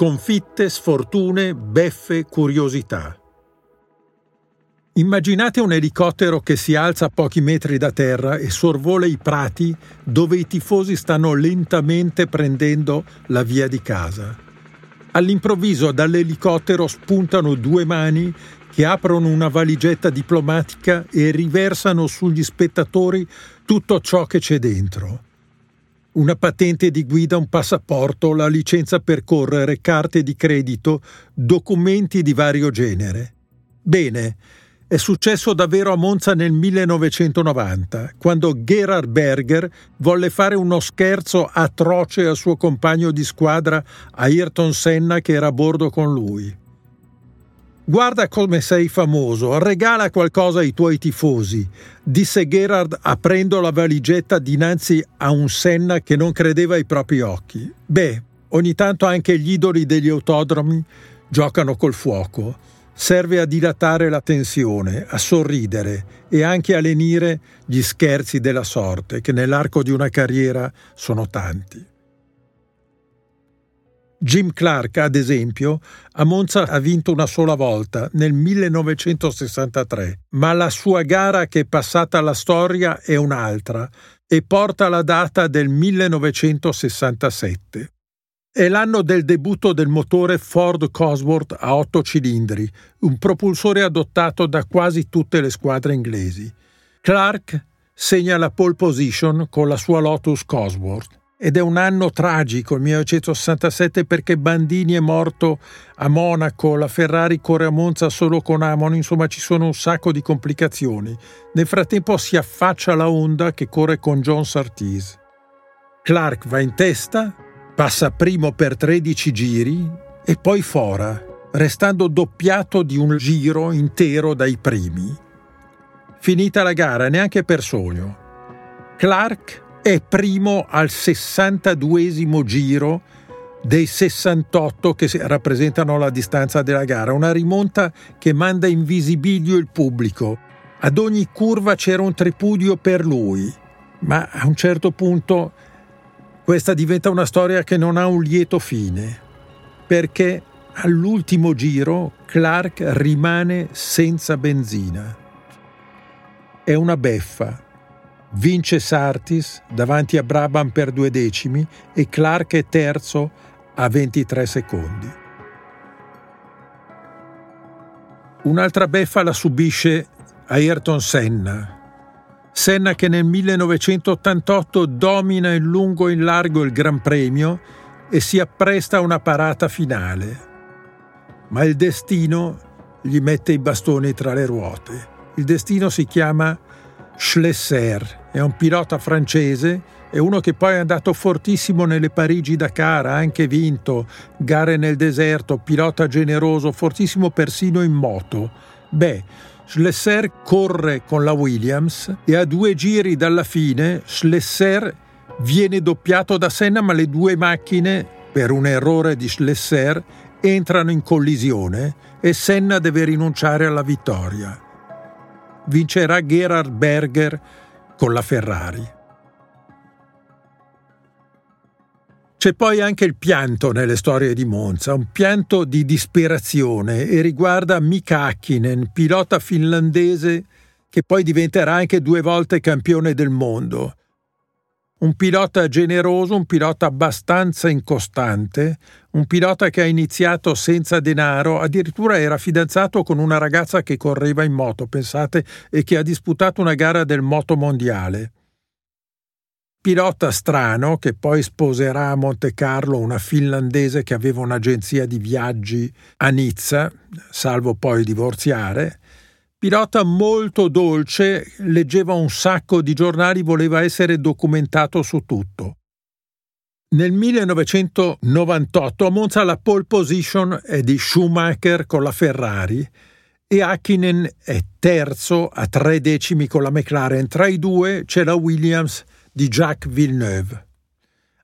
Sconfitte, sfortune, beffe, curiosità. Immaginate un elicottero che si alza a pochi metri da terra e sorvola i prati dove i tifosi stanno lentamente prendendo la via di casa. All'improvviso dall'elicottero spuntano due mani che aprono una valigetta diplomatica e riversano sugli spettatori tutto ciò che c'è dentro. Una patente di guida, un passaporto, la licenza per correre, carte di credito, documenti di vario genere. Bene, è successo davvero a Monza nel 1990, quando Gerhard Berger volle fare uno scherzo atroce al suo compagno di squadra Ayrton Senna che era a bordo con lui. Guarda come sei famoso, regala qualcosa ai tuoi tifosi, disse Gerhard aprendo la valigetta dinanzi a un Senna che non credeva ai propri occhi. Beh, ogni tanto anche gli idoli degli autodromi giocano col fuoco serve a dilatare la tensione, a sorridere e anche a lenire gli scherzi della sorte, che nell'arco di una carriera sono tanti. Jim Clark, ad esempio, a Monza ha vinto una sola volta, nel 1963, ma la sua gara che è passata alla storia è un'altra e porta la data del 1967. È l'anno del debutto del motore Ford Cosworth a otto cilindri, un propulsore adottato da quasi tutte le squadre inglesi. Clark segna la pole position con la sua Lotus Cosworth. Ed è un anno tragico, il 1967, perché Bandini è morto a Monaco, la Ferrari corre a Monza solo con Amon, insomma ci sono un sacco di complicazioni. Nel frattempo si affaccia la Honda che corre con John Surtees. Clark va in testa, Passa primo per 13 giri e poi fora, restando doppiato di un giro intero dai primi. Finita la gara, neanche per sogno. Clark è primo al 62 giro dei 68 che rappresentano la distanza della gara, una rimonta che manda in visibilio il pubblico. Ad ogni curva c'era un tripudio per lui, ma a un certo punto questa diventa una storia che non ha un lieto fine, perché all'ultimo giro Clark rimane senza benzina. È una beffa. Vince Sartis davanti a Brabham per due decimi e Clark è terzo a 23 secondi. Un'altra beffa la subisce Ayrton Senna, Senna che nel 1988 domina in lungo e in largo il Gran Premio e si appresta a una parata finale. Ma il destino gli mette i bastoni tra le ruote. Il destino si chiama Schlesser, è un pilota francese è uno che poi è andato fortissimo nelle Parigi-Dakar, ha anche vinto gare nel deserto, pilota generoso, fortissimo persino in moto. Beh, Schlesser corre con la Williams e a due giri dalla fine Schlesser viene doppiato da Senna ma le due macchine, per un errore di Schlesser, entrano in collisione e Senna deve rinunciare alla vittoria. Vincerà Gerhard Berger con la Ferrari. C'è poi anche il pianto nelle storie di Monza, un pianto di disperazione e riguarda Mika Hakkinen, pilota finlandese che poi diventerà anche due volte campione del mondo. Un pilota generoso, un pilota abbastanza incostante, un pilota che ha iniziato senza denaro, addirittura era fidanzato con una ragazza che correva in moto, pensate, e che ha disputato una gara del moto mondiale pilota strano che poi sposerà a Monte Carlo una finlandese che aveva un'agenzia di viaggi a Nizza, salvo poi divorziare. Pilota molto dolce, leggeva un sacco di giornali, voleva essere documentato su tutto. Nel 1998 a Monza la pole position è di Schumacher con la Ferrari e Hakkinen è terzo a tre decimi con la McLaren. Tra i due c'è la Williams di Jacques Villeneuve.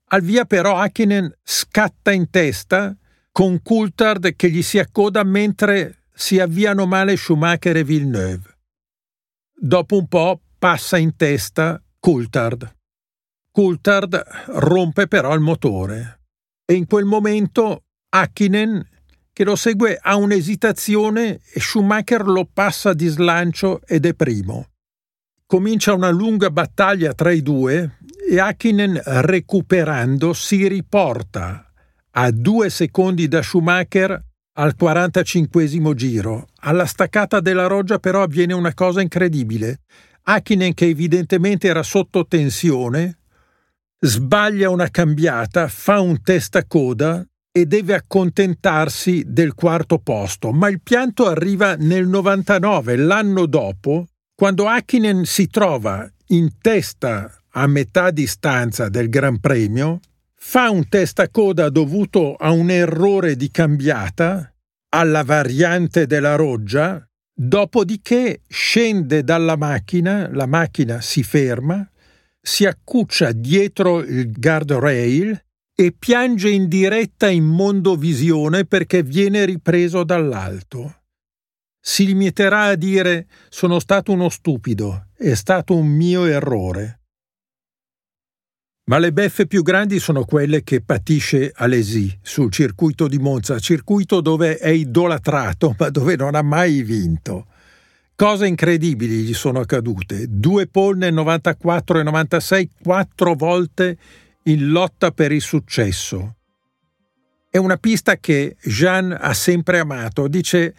Al via però Hakkinen scatta in testa con Coulthard che gli si accoda mentre si avviano male Schumacher e Villeneuve. Dopo un po' passa in testa Coulthard. Coulthard rompe però il motore e in quel momento Hakkinen che lo segue ha un'esitazione e Schumacher lo passa di slancio ed è primo. Comincia una lunga battaglia tra i due e Hakkinen recuperando si riporta a due secondi da Schumacher al 45 giro. Alla staccata della roggia però avviene una cosa incredibile. Hakkinen che evidentemente era sotto tensione sbaglia una cambiata, fa un testacoda e deve accontentarsi del quarto posto, ma il pianto arriva nel 99, l'anno dopo, quando Hakkinen si trova in testa a metà distanza del Gran Premio, fa un testacoda dovuto a un errore di cambiata, alla variante della roggia, dopodiché scende dalla macchina, la macchina si ferma, si accuccia dietro il guardrail e piange in diretta in mondovisione perché viene ripreso dall'alto. Si limiterà a dire sono stato uno stupido, è stato un mio errore. Ma le beffe più grandi sono quelle che patisce Alesi sul circuito di Monza, circuito dove è idolatrato ma dove non ha mai vinto. Cose incredibili gli sono accadute. Due pole nel 94 e 96, quattro volte in lotta per il successo. È una pista che Jean ha sempre amato. Dice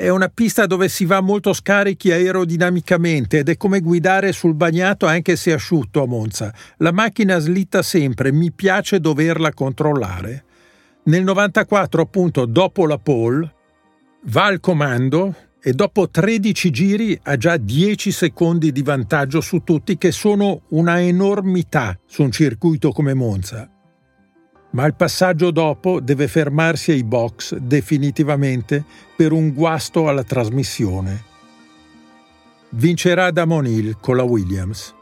è una pista dove si va molto scarichi aerodinamicamente ed è come guidare sul bagnato anche se asciutto a Monza. La macchina slitta sempre, mi piace doverla controllare. Nel 94, appunto, dopo la pole, va al comando, e dopo 13 giri ha già 10 secondi di vantaggio su tutti che sono una enormità su un circuito come Monza. Ma il passaggio dopo deve fermarsi ai box definitivamente per un guasto alla trasmissione. Vincerà da Monil con la Williams.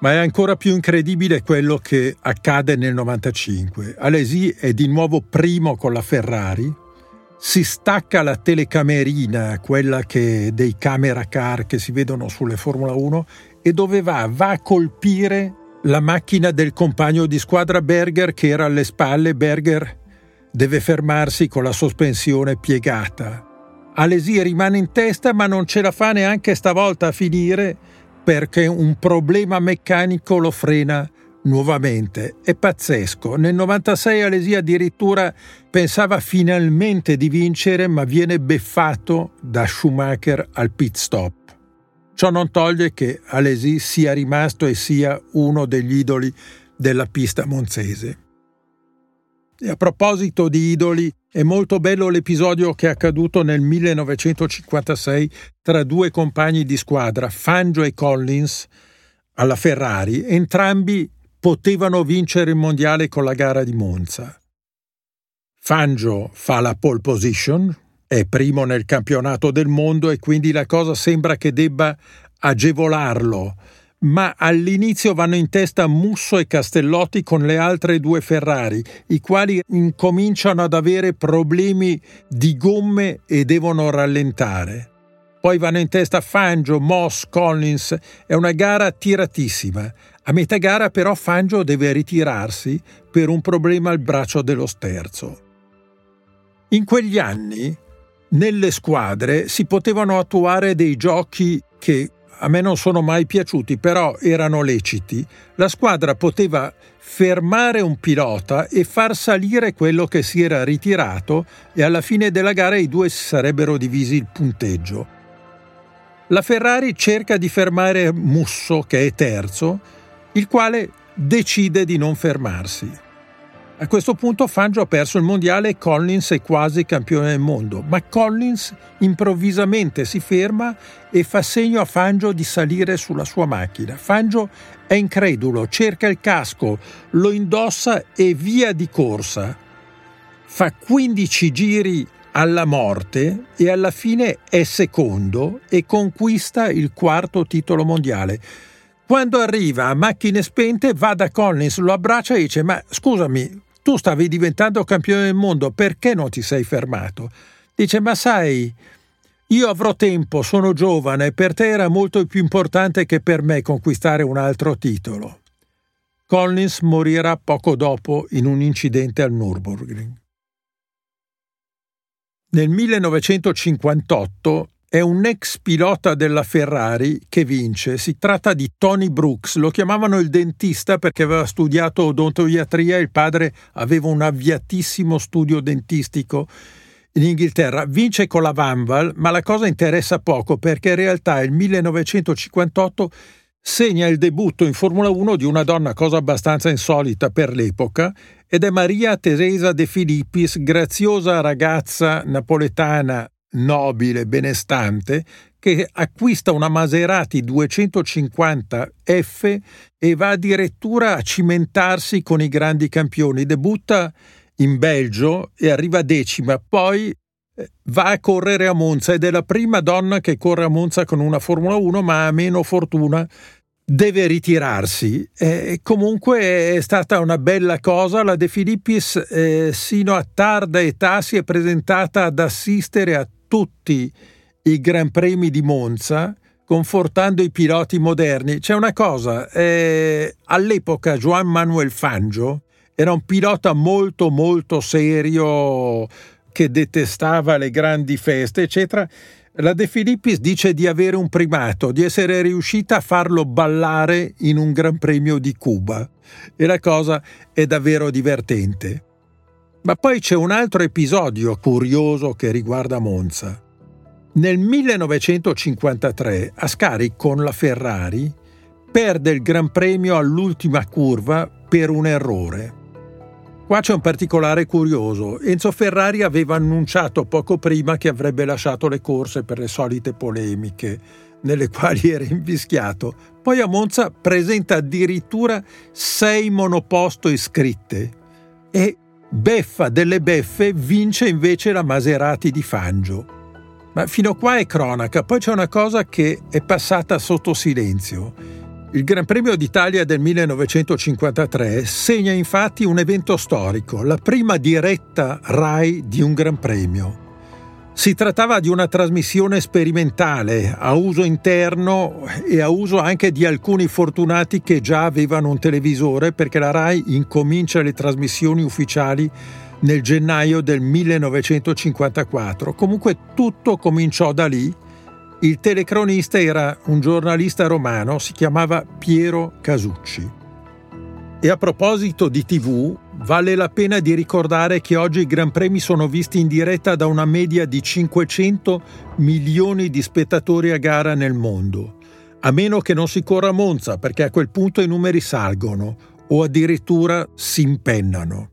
Ma è ancora più incredibile quello che accade nel 95. Alesi è di nuovo primo con la Ferrari, si stacca la telecamerina, quella che, dei camera car che si vedono sulle Formula 1, e dove va? Va a colpire la macchina del compagno di squadra Berger che era alle spalle. Berger deve fermarsi con la sospensione piegata. Alesi rimane in testa ma non ce la fa neanche stavolta a finire perché un problema meccanico lo frena nuovamente. È pazzesco. Nel 96 Alesi addirittura pensava finalmente di vincere, ma viene beffato da Schumacher al pit stop. Ciò non toglie che Alesi sia rimasto e sia uno degli idoli della pista monzese. E a proposito di idoli, è molto bello l'episodio che è accaduto nel 1956 tra due compagni di squadra, Fangio e Collins, alla Ferrari, entrambi potevano vincere il mondiale con la gara di Monza. Fangio fa la pole position, è primo nel campionato del mondo e quindi la cosa sembra che debba agevolarlo, ma all'inizio vanno in testa Musso e Castellotti con le altre due Ferrari, i quali incominciano ad avere problemi di gomme e devono rallentare. Poi vanno in testa Fangio, Moss, Collins. È una gara tiratissima. A metà gara però Fangio deve ritirarsi per un problema al braccio dello sterzo. In quegli anni, nelle squadre si potevano attuare dei giochi che a me non sono mai piaciuti, però erano leciti. La squadra poteva fermare un pilota e far salire quello che si era ritirato e alla fine della gara i due si sarebbero divisi il punteggio. La Ferrari cerca di fermare Musso, che è terzo, il quale decide di non fermarsi. A questo punto Fangio ha perso il mondiale e Collins è quasi campione del mondo, ma Collins improvvisamente si ferma e fa segno a Fangio di salire sulla sua macchina. Fangio è incredulo, cerca il casco, lo indossa e via di corsa. Fa 15 giri alla morte e alla fine è secondo e conquista il quarto titolo mondiale. Quando arriva a macchine spente va da Collins, lo abbraccia e dice ma scusami, tu stavi diventando campione del mondo, perché non ti sei fermato? Dice ma sai, io avrò tempo, sono giovane, per te era molto più importante che per me conquistare un altro titolo. Collins morirà poco dopo in un incidente al Nürburgring. Nel 1958 è un ex pilota della Ferrari che vince. Si tratta di Tony Brooks. Lo chiamavano il dentista perché aveva studiato odontoiatria e il padre aveva un avviatissimo studio dentistico in Inghilterra. Vince con la Vanval, ma la cosa interessa poco perché in realtà il 1958 segna il debutto in Formula 1 di una donna, cosa abbastanza insolita per l'epoca, ed è Maria Teresa De Filippis, graziosa ragazza napoletana nobile, benestante, che acquista una Maserati 250 F e va addirittura a cimentarsi con i grandi campioni. Debutta in Belgio e arriva decima, poi eh, va a correre a Monza ed è la prima donna che corre a Monza con una Formula 1, ma ha meno fortuna deve ritirarsi. Eh, comunque è stata una bella cosa. La De Filippis, eh, sino a tarda età, si è presentata ad assistere a tutti i Gran Premi di Monza, confortando i piloti moderni. C'è una cosa, eh, all'epoca Juan Manuel Fangio era un pilota molto molto serio che detestava le grandi feste, eccetera. La De Filippis dice di avere un primato, di essere riuscita a farlo ballare in un Gran Premio di Cuba. E la cosa è davvero divertente. Ma poi c'è un altro episodio curioso che riguarda Monza. Nel 1953 Ascari con la Ferrari perde il Gran Premio all'ultima curva per un errore. Qua c'è un particolare curioso. Enzo Ferrari aveva annunciato poco prima che avrebbe lasciato le corse per le solite polemiche nelle quali era invischiato. Poi a Monza presenta addirittura sei monoposto iscritte e beffa delle beffe vince invece la Maserati di Fangio. Ma fino a qua è cronaca, poi c'è una cosa che è passata sotto silenzio. Il Gran Premio d'Italia del 1953 segna infatti un evento storico, la prima diretta RAI di un Gran Premio. Si trattava di una trasmissione sperimentale, a uso interno e a uso anche di alcuni fortunati che già avevano un televisore perché la RAI incomincia le trasmissioni ufficiali nel gennaio del 1954. Comunque tutto cominciò da lì il telecronista era un giornalista romano, si chiamava Piero Casucci. E a proposito di TV, vale la pena di ricordare che oggi i Gran Premi sono visti in diretta da una media di 500 milioni di spettatori a gara nel mondo. A meno che non si corra Monza, perché a quel punto i numeri salgono o addirittura si impennano.